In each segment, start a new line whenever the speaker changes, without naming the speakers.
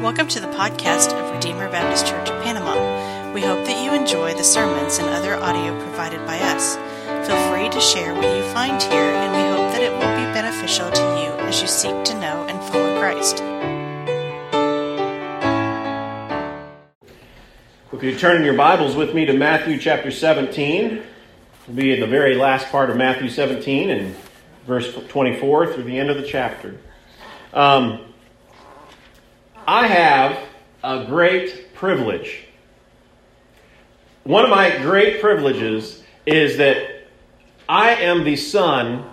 Welcome to the podcast of Redeemer Baptist Church of Panama. We hope that you enjoy the sermons and other audio provided by us. Feel free to share what you find here, and we hope that it will be beneficial to you as you seek to know and follow Christ.
If you turn in your Bibles with me to Matthew chapter 17, we'll be in the very last part of Matthew 17 and verse 24 through the end of the chapter. Um, I have a great privilege. One of my great privileges is that I am the son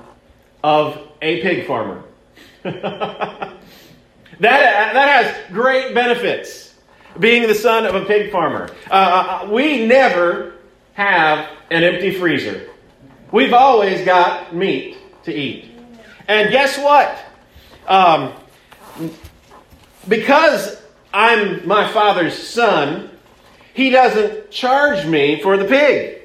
of a pig farmer. that, that has great benefits, being the son of a pig farmer. Uh, uh, we never have an empty freezer. We've always got meat to eat. And guess what? Um, because I'm my father's son, he doesn't charge me for the pig.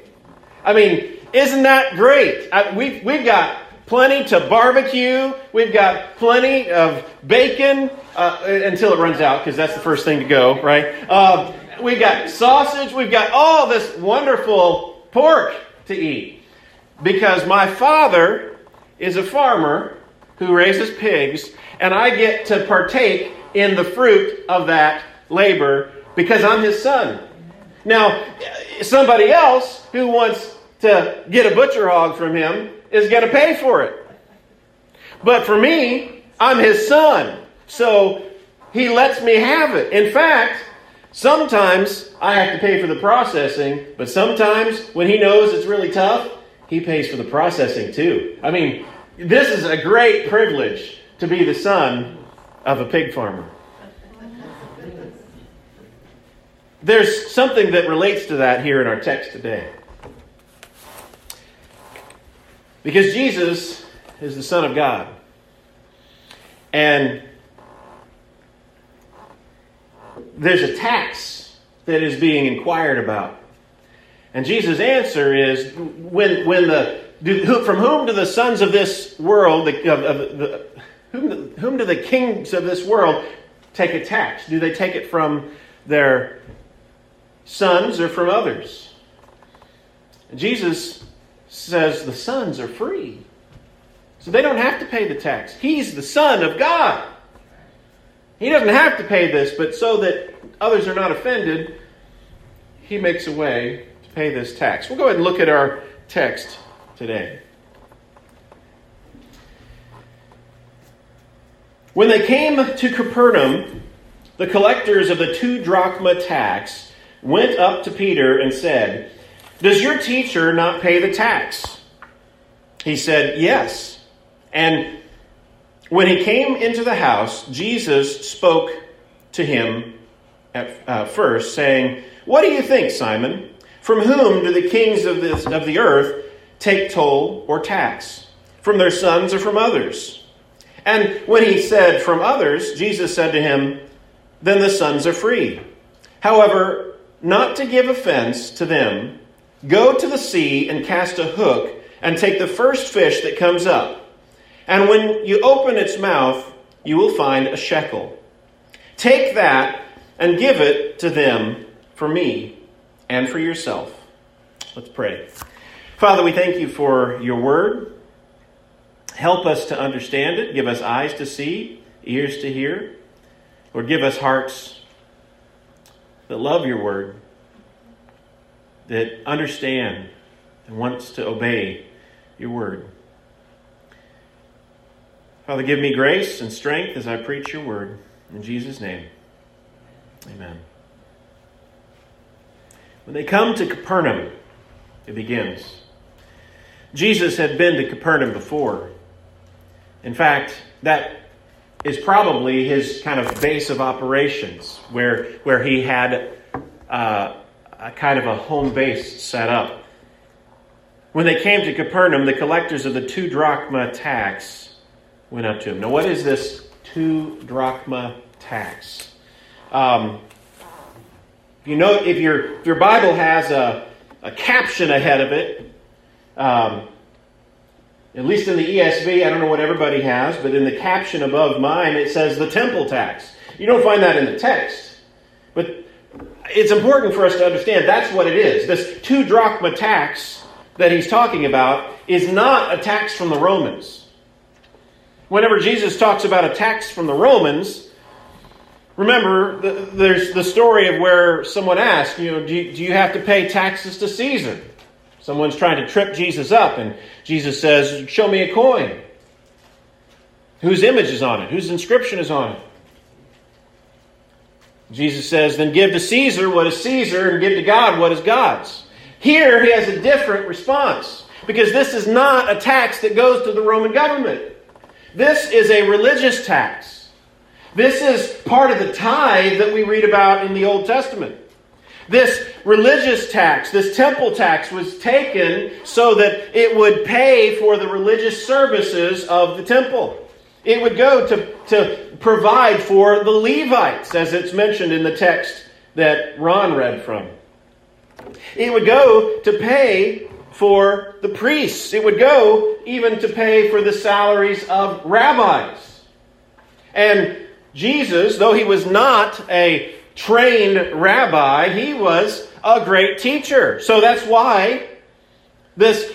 I mean, isn't that great? I, we've, we've got plenty to barbecue. We've got plenty of bacon uh, until it runs out, because that's the first thing to go, right? Uh, we've got sausage. We've got all this wonderful pork to eat. Because my father is a farmer who raises pigs, and I get to partake in the fruit of that labor because I'm his son. Now, somebody else who wants to get a butcher hog from him is going to pay for it. But for me, I'm his son. So he lets me have it. In fact, sometimes I have to pay for the processing, but sometimes when he knows it's really tough, he pays for the processing too. I mean, this is a great privilege to be the son of a pig farmer. There's something that relates to that here in our text today. Because Jesus is the Son of God. And there's a tax that is being inquired about. And Jesus' answer is when, when the, do, who, from whom do the sons of this world, the, of, of, the, whom, whom do the kings of this world take a tax? Do they take it from their sons or from others? Jesus says the sons are free. So they don't have to pay the tax. He's the Son of God. He doesn't have to pay this, but so that others are not offended, he makes a way to pay this tax. We'll go ahead and look at our text today. When they came to Capernaum, the collectors of the two drachma tax went up to Peter and said, Does your teacher not pay the tax? He said, Yes. And when he came into the house, Jesus spoke to him at uh, first, saying, What do you think, Simon? From whom do the kings of, this, of the earth take toll or tax? From their sons or from others? And when he said, From others, Jesus said to him, Then the sons are free. However, not to give offense to them, go to the sea and cast a hook and take the first fish that comes up. And when you open its mouth, you will find a shekel. Take that and give it to them for me and for yourself. Let's pray. Father, we thank you for your word. Help us to understand it. Give us eyes to see, ears to hear. Lord, give us hearts that love your word, that understand and wants to obey your word. Father, give me grace and strength as I preach your word. In Jesus' name, amen. When they come to Capernaum, it begins. Jesus had been to Capernaum before. In fact, that is probably his kind of base of operations, where, where he had uh, a kind of a home base set up. When they came to Capernaum, the collectors of the two drachma tax went up to him. Now, what is this two drachma tax? Um, you know, if your if your Bible has a, a caption ahead of it, um, at least in the ESV, I don't know what everybody has, but in the caption above mine, it says the temple tax. You don't find that in the text. But it's important for us to understand that's what it is. This two drachma tax that he's talking about is not a tax from the Romans. Whenever Jesus talks about a tax from the Romans, remember the, there's the story of where someone asked, you know, do do you have to pay taxes to Caesar? Someone's trying to trip Jesus up, and Jesus says, Show me a coin. Whose image is on it? Whose inscription is on it? Jesus says, Then give to Caesar what is Caesar, and give to God what is God's. Here he has a different response, because this is not a tax that goes to the Roman government. This is a religious tax. This is part of the tithe that we read about in the Old Testament. This religious tax, this temple tax, was taken so that it would pay for the religious services of the temple. It would go to, to provide for the Levites, as it's mentioned in the text that Ron read from. It would go to pay for the priests. It would go even to pay for the salaries of rabbis. And Jesus, though he was not a trained rabbi, he was a great teacher. So that's why this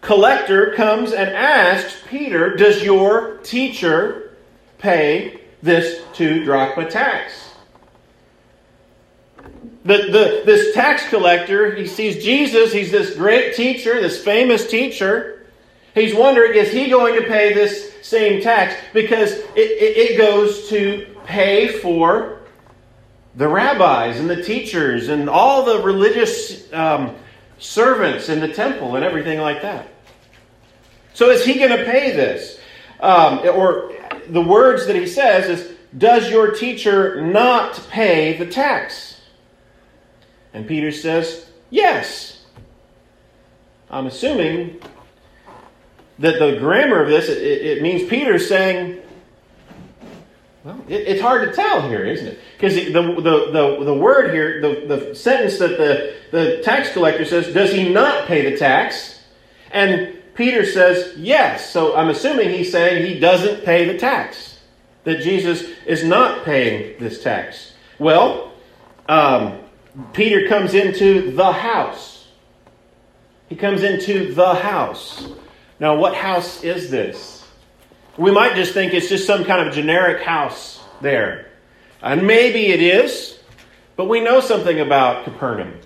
collector comes and asks Peter, Does your teacher pay this two drachma tax? The, the, this tax collector, he sees Jesus, he's this great teacher, this famous teacher. He's wondering, is he going to pay this same tax? Because it, it, it goes to pay for the rabbis and the teachers and all the religious um, servants in the temple and everything like that. So is he going to pay this? Um, or the words that he says is, Does your teacher not pay the tax? And Peter says, Yes. I'm assuming that the grammar of this, it, it means Peter's saying, well, it, it's hard to tell here, isn't it? Because the, the, the, the word here, the, the sentence that the, the tax collector says, does he not pay the tax? And Peter says, yes. So I'm assuming he's saying he doesn't pay the tax, that Jesus is not paying this tax. Well, um, Peter comes into the house. He comes into the house. Now, what house is this? We might just think it's just some kind of generic house there. And maybe it is, but we know something about Capernaum.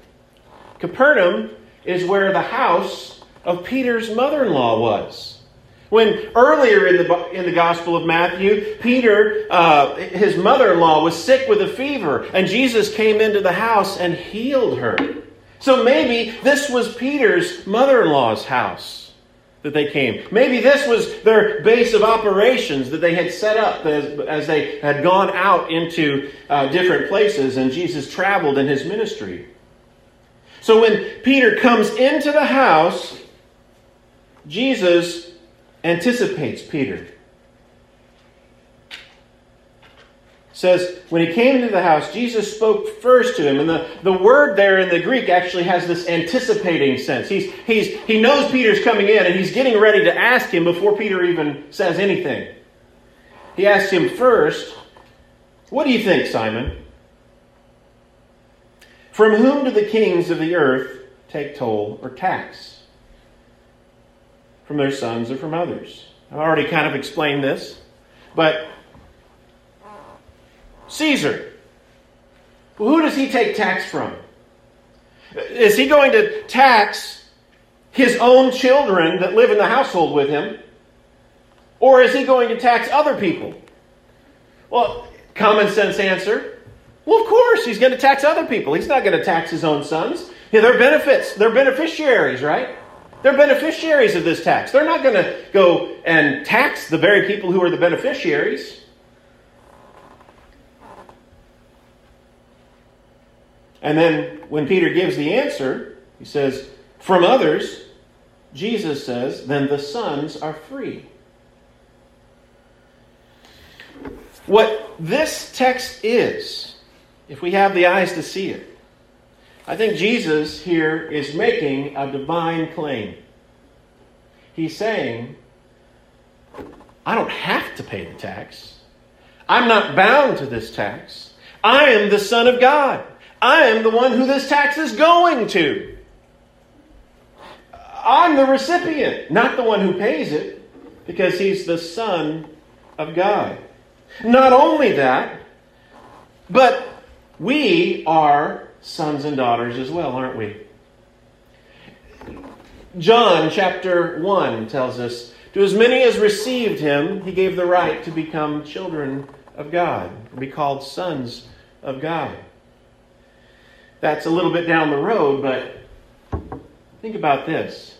Capernaum is where the house of Peter's mother in law was. When earlier in the, in the Gospel of Matthew, Peter, uh, his mother in law, was sick with a fever, and Jesus came into the house and healed her. So maybe this was Peter's mother in law's house that they came. Maybe this was their base of operations that they had set up as, as they had gone out into uh, different places and Jesus traveled in his ministry. So when Peter comes into the house, Jesus anticipates Peter. Says, when he came into the house, Jesus spoke first to him. And the, the word there in the Greek actually has this anticipating sense. He's, he's, he knows Peter's coming in and he's getting ready to ask him before Peter even says anything. He asks him first, What do you think, Simon? From whom do the kings of the earth take toll or tax? From their sons or from others? I've already kind of explained this, but Caesar. Well, who does he take tax from? Is he going to tax his own children that live in the household with him? Or is he going to tax other people? Well, common sense answer. Well, of course, he's going to tax other people. He's not going to tax his own sons. Yeah, they're benefits. They're beneficiaries, right? They're beneficiaries of this tax. They're not going to go and tax the very people who are the beneficiaries. And then when Peter gives the answer, he says, From others, Jesus says, then the sons are free. What this text is, if we have the eyes to see it, I think Jesus here is making a divine claim. He's saying, I don't have to pay the tax. I'm not bound to this tax. I am the Son of God. I am the one who this tax is going to. I'm the recipient, not the one who pays it, because he's the Son of God. Not only that, but we are sons and daughters as well, aren't we? John chapter 1 tells us To as many as received him, he gave the right to become children of God, be called sons of God. That's a little bit down the road, but think about this.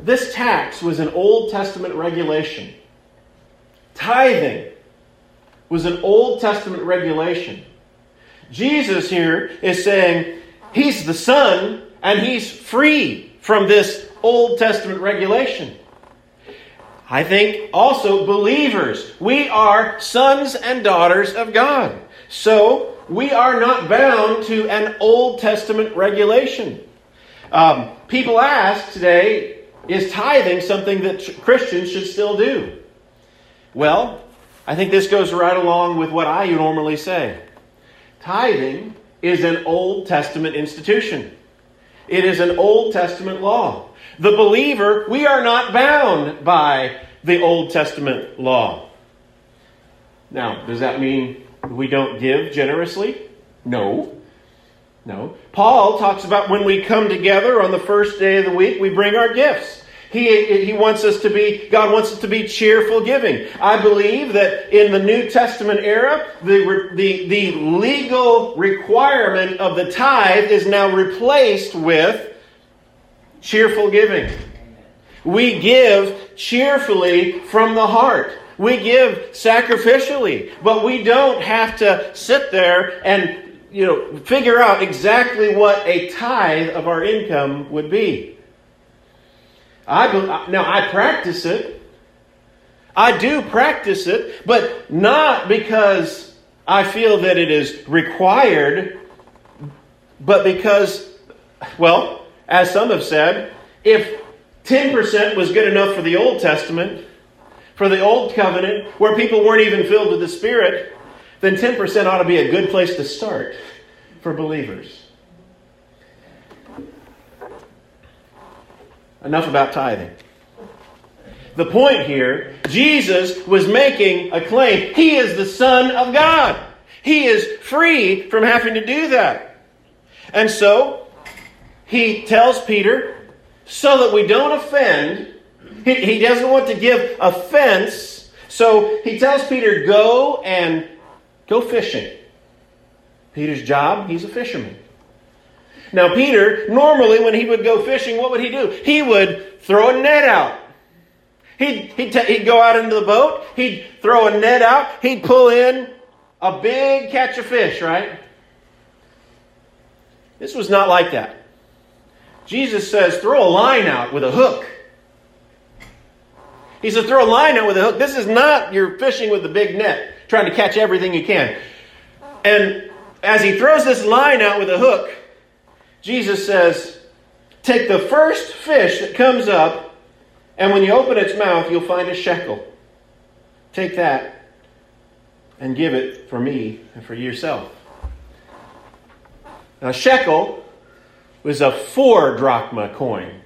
This tax was an Old Testament regulation. Tithing was an Old Testament regulation. Jesus here is saying he's the Son and he's free from this Old Testament regulation. I think also believers, we are sons and daughters of God. So we are not bound to an Old Testament regulation. Um, people ask today, is tithing something that Christians should still do? Well, I think this goes right along with what I normally say. Tithing is an Old Testament institution. It is an Old Testament law. The believer, we are not bound by the Old Testament law. Now, does that mean we don't give generously? No. No. Paul talks about when we come together on the first day of the week, we bring our gifts. He, he wants us to be, God wants us to be cheerful giving. I believe that in the New Testament era, the, the, the legal requirement of the tithe is now replaced with cheerful giving. We give cheerfully from the heart. We give sacrificially, but we don't have to sit there and you know figure out exactly what a tithe of our income would be. I now I practice it. I do practice it, but not because I feel that it is required, but because well, as some have said, if 10% was good enough for the Old Testament, for the Old Covenant, where people weren't even filled with the Spirit, then 10% ought to be a good place to start for believers. Enough about tithing. The point here, Jesus was making a claim. He is the Son of God. He is free from having to do that. And so, he tells Peter, so that we don't offend, he, doesn't want to give offense. So he tells Peter, go and go fishing. Peter's job, he's a fisherman. Now, Peter, normally when he would go fishing, what would he do? He would throw a net out. He'd, he'd, t- he'd go out into the boat, he'd throw a net out, he'd pull in a big catch of fish, right? This was not like that. Jesus says, throw a line out with a hook. He said, throw a line out with a hook. This is not you're fishing with a big net, trying to catch everything you can. And as he throws this line out with a hook, Jesus says, take the first fish that comes up, and when you open its mouth, you'll find a shekel. Take that and give it for me and for yourself. Now, shekel was a four drachma coin.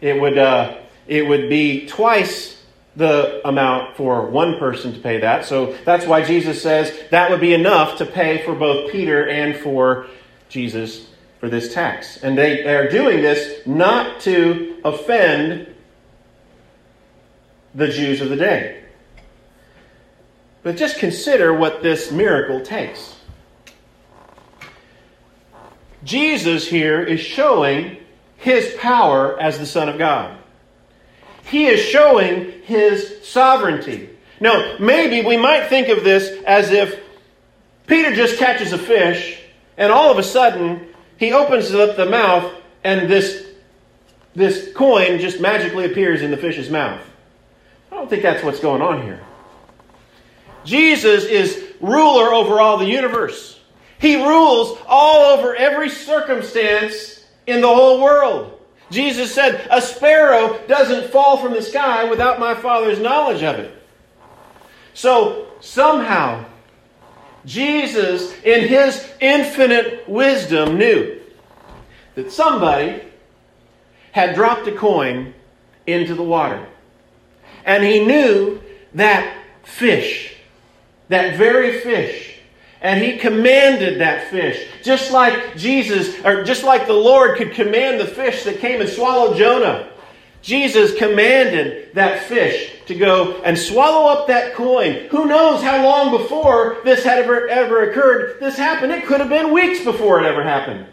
It would, uh, it would be twice the amount for one person to pay that. So that's why Jesus says that would be enough to pay for both Peter and for Jesus for this tax. And they, they are doing this not to offend the Jews of the day. But just consider what this miracle takes. Jesus here is showing his power as the Son of God. He is showing his sovereignty. Now, maybe we might think of this as if Peter just catches a fish, and all of a sudden he opens up the mouth, and this, this coin just magically appears in the fish's mouth. I don't think that's what's going on here. Jesus is ruler over all the universe. He rules all over every circumstance in the whole world. Jesus said, A sparrow doesn't fall from the sky without my Father's knowledge of it. So somehow, Jesus, in his infinite wisdom, knew that somebody had dropped a coin into the water. And he knew that fish, that very fish, and he commanded that fish, just like Jesus, or just like the Lord could command the fish that came and swallowed Jonah. Jesus commanded that fish to go and swallow up that coin. Who knows how long before this had ever, ever occurred? This happened. It could have been weeks before it ever happened.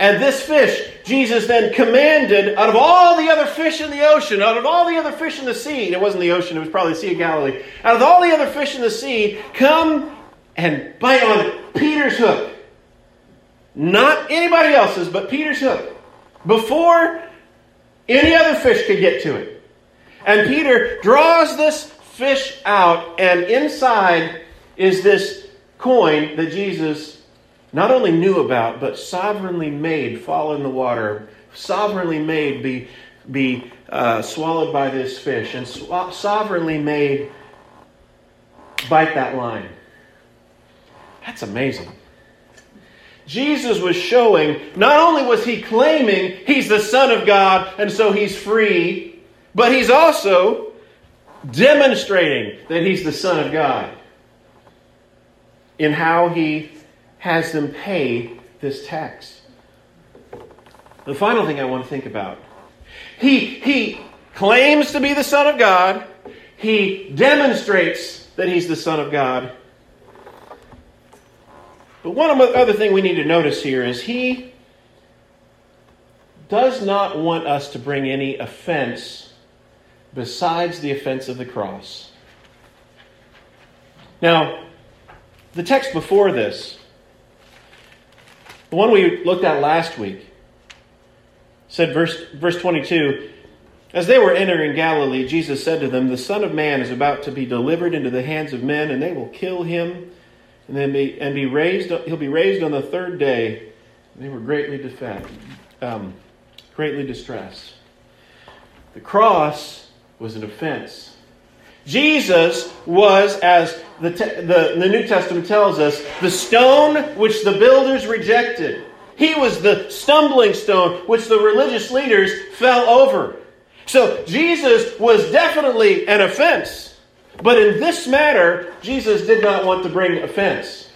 And this fish, Jesus then commanded out of all the other fish in the ocean, out of all the other fish in the sea, it wasn't the ocean, it was probably the Sea of Galilee, out of all the other fish in the sea, come and bite on Peter's hook. Not anybody else's, but Peter's hook. Before any other fish could get to it. And Peter draws this fish out, and inside is this coin that Jesus not only knew about, but sovereignly made fall in the water, sovereignly made be, be uh, swallowed by this fish, and sovereignly made bite that line. That's amazing. Jesus was showing, not only was he claiming he's the Son of God and so he's free, but he's also demonstrating that he's the Son of God in how he has them pay this tax. The final thing I want to think about he, he claims to be the Son of God, he demonstrates that he's the Son of God. But one other thing we need to notice here is he does not want us to bring any offense besides the offense of the cross. Now, the text before this the one we looked at last week said, verse, verse 22 As they were entering Galilee, Jesus said to them, The Son of Man is about to be delivered into the hands of men, and they will kill him and then be, and be raised, he'll be raised on the third day. They were greatly um, greatly distressed. The cross was an offense. Jesus was, as the, te- the, the New Testament tells us, the stone which the builders rejected. He was the stumbling stone which the religious leaders fell over. So Jesus was definitely an offense. But in this matter, Jesus did not want to bring offense.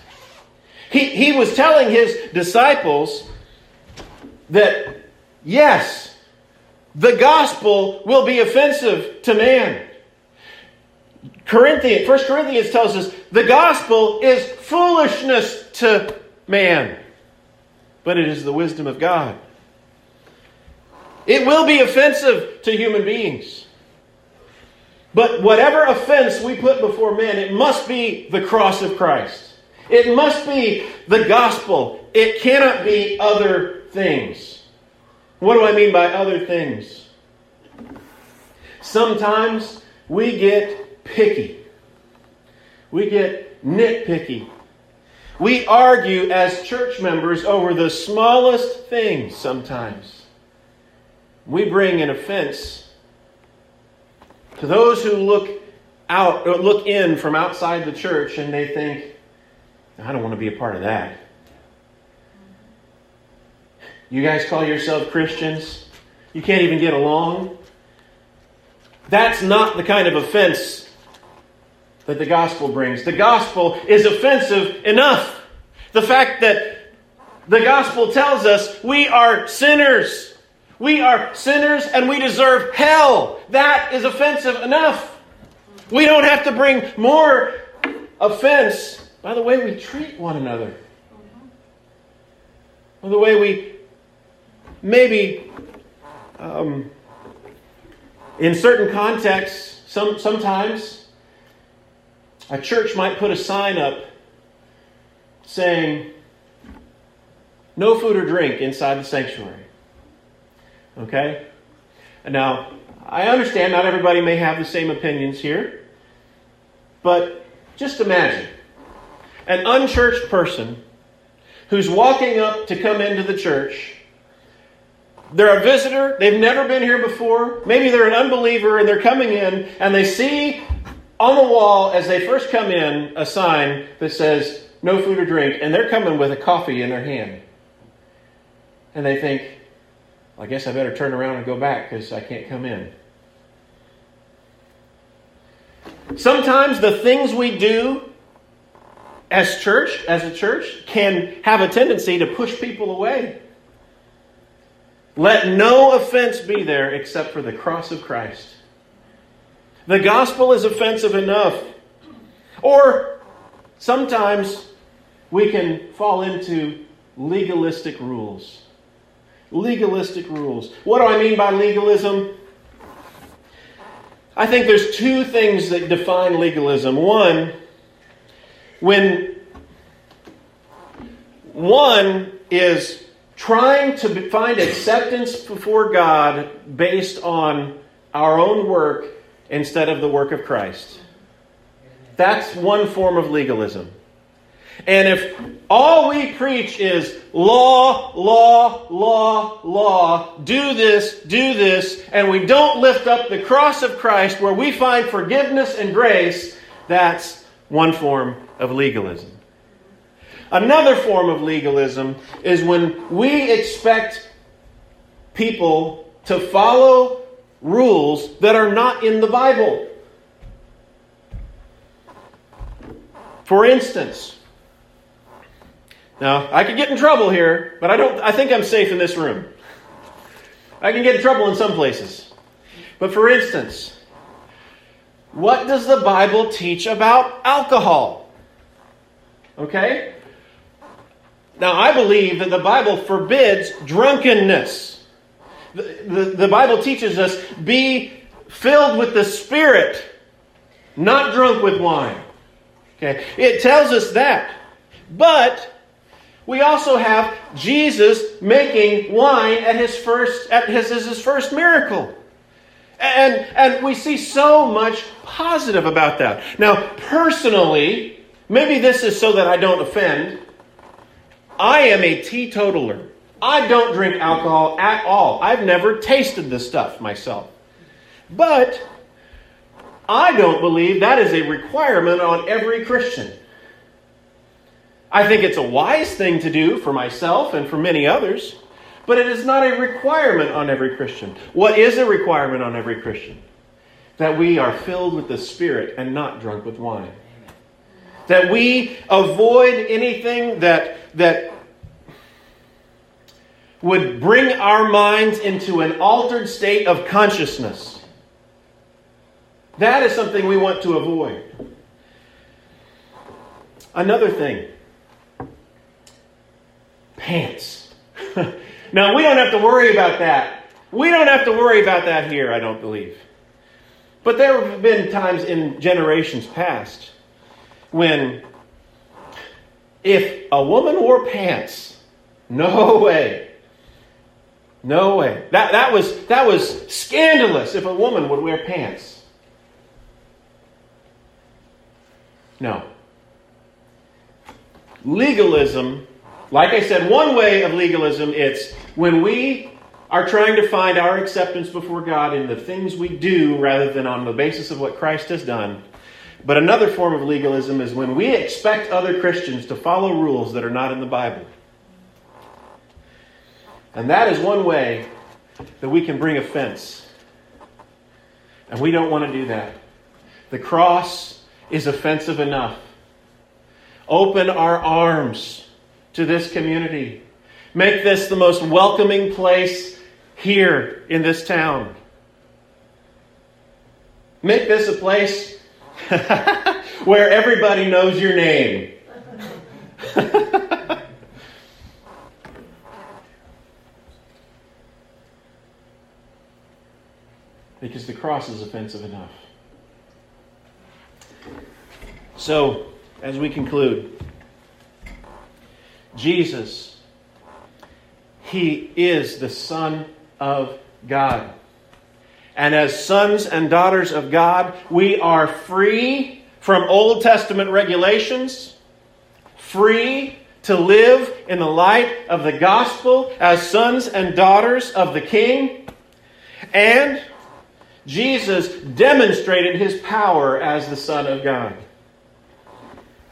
He, he was telling his disciples that, yes, the gospel will be offensive to man. Corinthians, 1 Corinthians tells us the gospel is foolishness to man, but it is the wisdom of God. It will be offensive to human beings. But whatever offense we put before men, it must be the cross of Christ. It must be the gospel. It cannot be other things. What do I mean by other things? Sometimes we get picky. We get nitpicky. We argue as church members over the smallest things sometimes. We bring an offense to those who look out or look in from outside the church and they think, I don't want to be a part of that. You guys call yourself Christians? You can't even get along? That's not the kind of offense that the gospel brings. The gospel is offensive enough. The fact that the gospel tells us we are sinners. We are sinners and we deserve hell. That is offensive enough. We don't have to bring more offense by the way we treat one another. By the way we maybe um, in certain contexts, some, sometimes a church might put a sign up saying, no food or drink inside the sanctuary. Okay? Now, I understand not everybody may have the same opinions here, but just imagine an unchurched person who's walking up to come into the church. They're a visitor, they've never been here before. Maybe they're an unbeliever and they're coming in and they see on the wall, as they first come in, a sign that says no food or drink, and they're coming with a coffee in their hand. And they think, I guess I better turn around and go back because I can't come in. Sometimes the things we do as church, as a church, can have a tendency to push people away. Let no offense be there except for the cross of Christ. The gospel is offensive enough. Or sometimes we can fall into legalistic rules. Legalistic rules. What do I mean by legalism? I think there's two things that define legalism. One, when one is trying to find acceptance before God based on our own work instead of the work of Christ. That's one form of legalism. And if all we preach is law, law, law, law, do this, do this, and we don't lift up the cross of Christ where we find forgiveness and grace, that's one form of legalism. Another form of legalism is when we expect people to follow rules that are not in the Bible. For instance, now I could get in trouble here, but I don't I think I'm safe in this room. I can get in trouble in some places. But for instance, what does the Bible teach about alcohol? Okay? Now, I believe that the Bible forbids drunkenness. The, the, Bible teaches us be filled with the Spirit, not drunk with wine. Okay? It tells us that. But we also have Jesus making wine at his first at his, his first miracle. And, and we see so much positive about that. Now, personally, maybe this is so that I don't offend. I am a teetotaler. I don't drink alcohol at all. I've never tasted the stuff myself. But I don't believe that is a requirement on every Christian. I think it's a wise thing to do for myself and for many others, but it is not a requirement on every Christian. What is a requirement on every Christian? That we are filled with the Spirit and not drunk with wine. That we avoid anything that, that would bring our minds into an altered state of consciousness. That is something we want to avoid. Another thing pants. now, we don't have to worry about that. We don't have to worry about that here, I don't believe. But there have been times in generations past when if a woman wore pants, no way. No way. That, that, was, that was scandalous if a woman would wear pants. No. Legalism, like I said, one way of legalism, it's when we are trying to find our acceptance before God in the things we do rather than on the basis of what Christ has done. But another form of legalism is when we expect other Christians to follow rules that are not in the Bible. And that is one way that we can bring offense. And we don't want to do that. The cross is offensive enough. Open our arms to this community. Make this the most welcoming place here in this town. Make this a place where everybody knows your name. because the cross is offensive enough. So, as we conclude, Jesus, He is the Son of God. And as sons and daughters of God, we are free from Old Testament regulations, free to live in the light of the gospel as sons and daughters of the King, and Jesus demonstrated his power as the Son of God.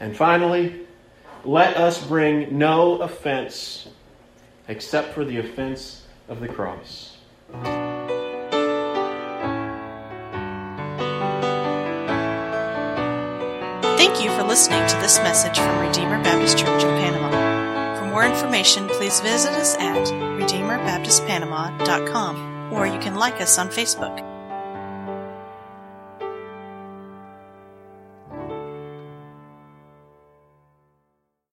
And finally, let us bring no offense except for the offense of the cross.
Thank you for listening to this message from Redeemer Baptist Church of Panama. For more information, please visit us at RedeemerBaptistPanama.com or you can like us on Facebook.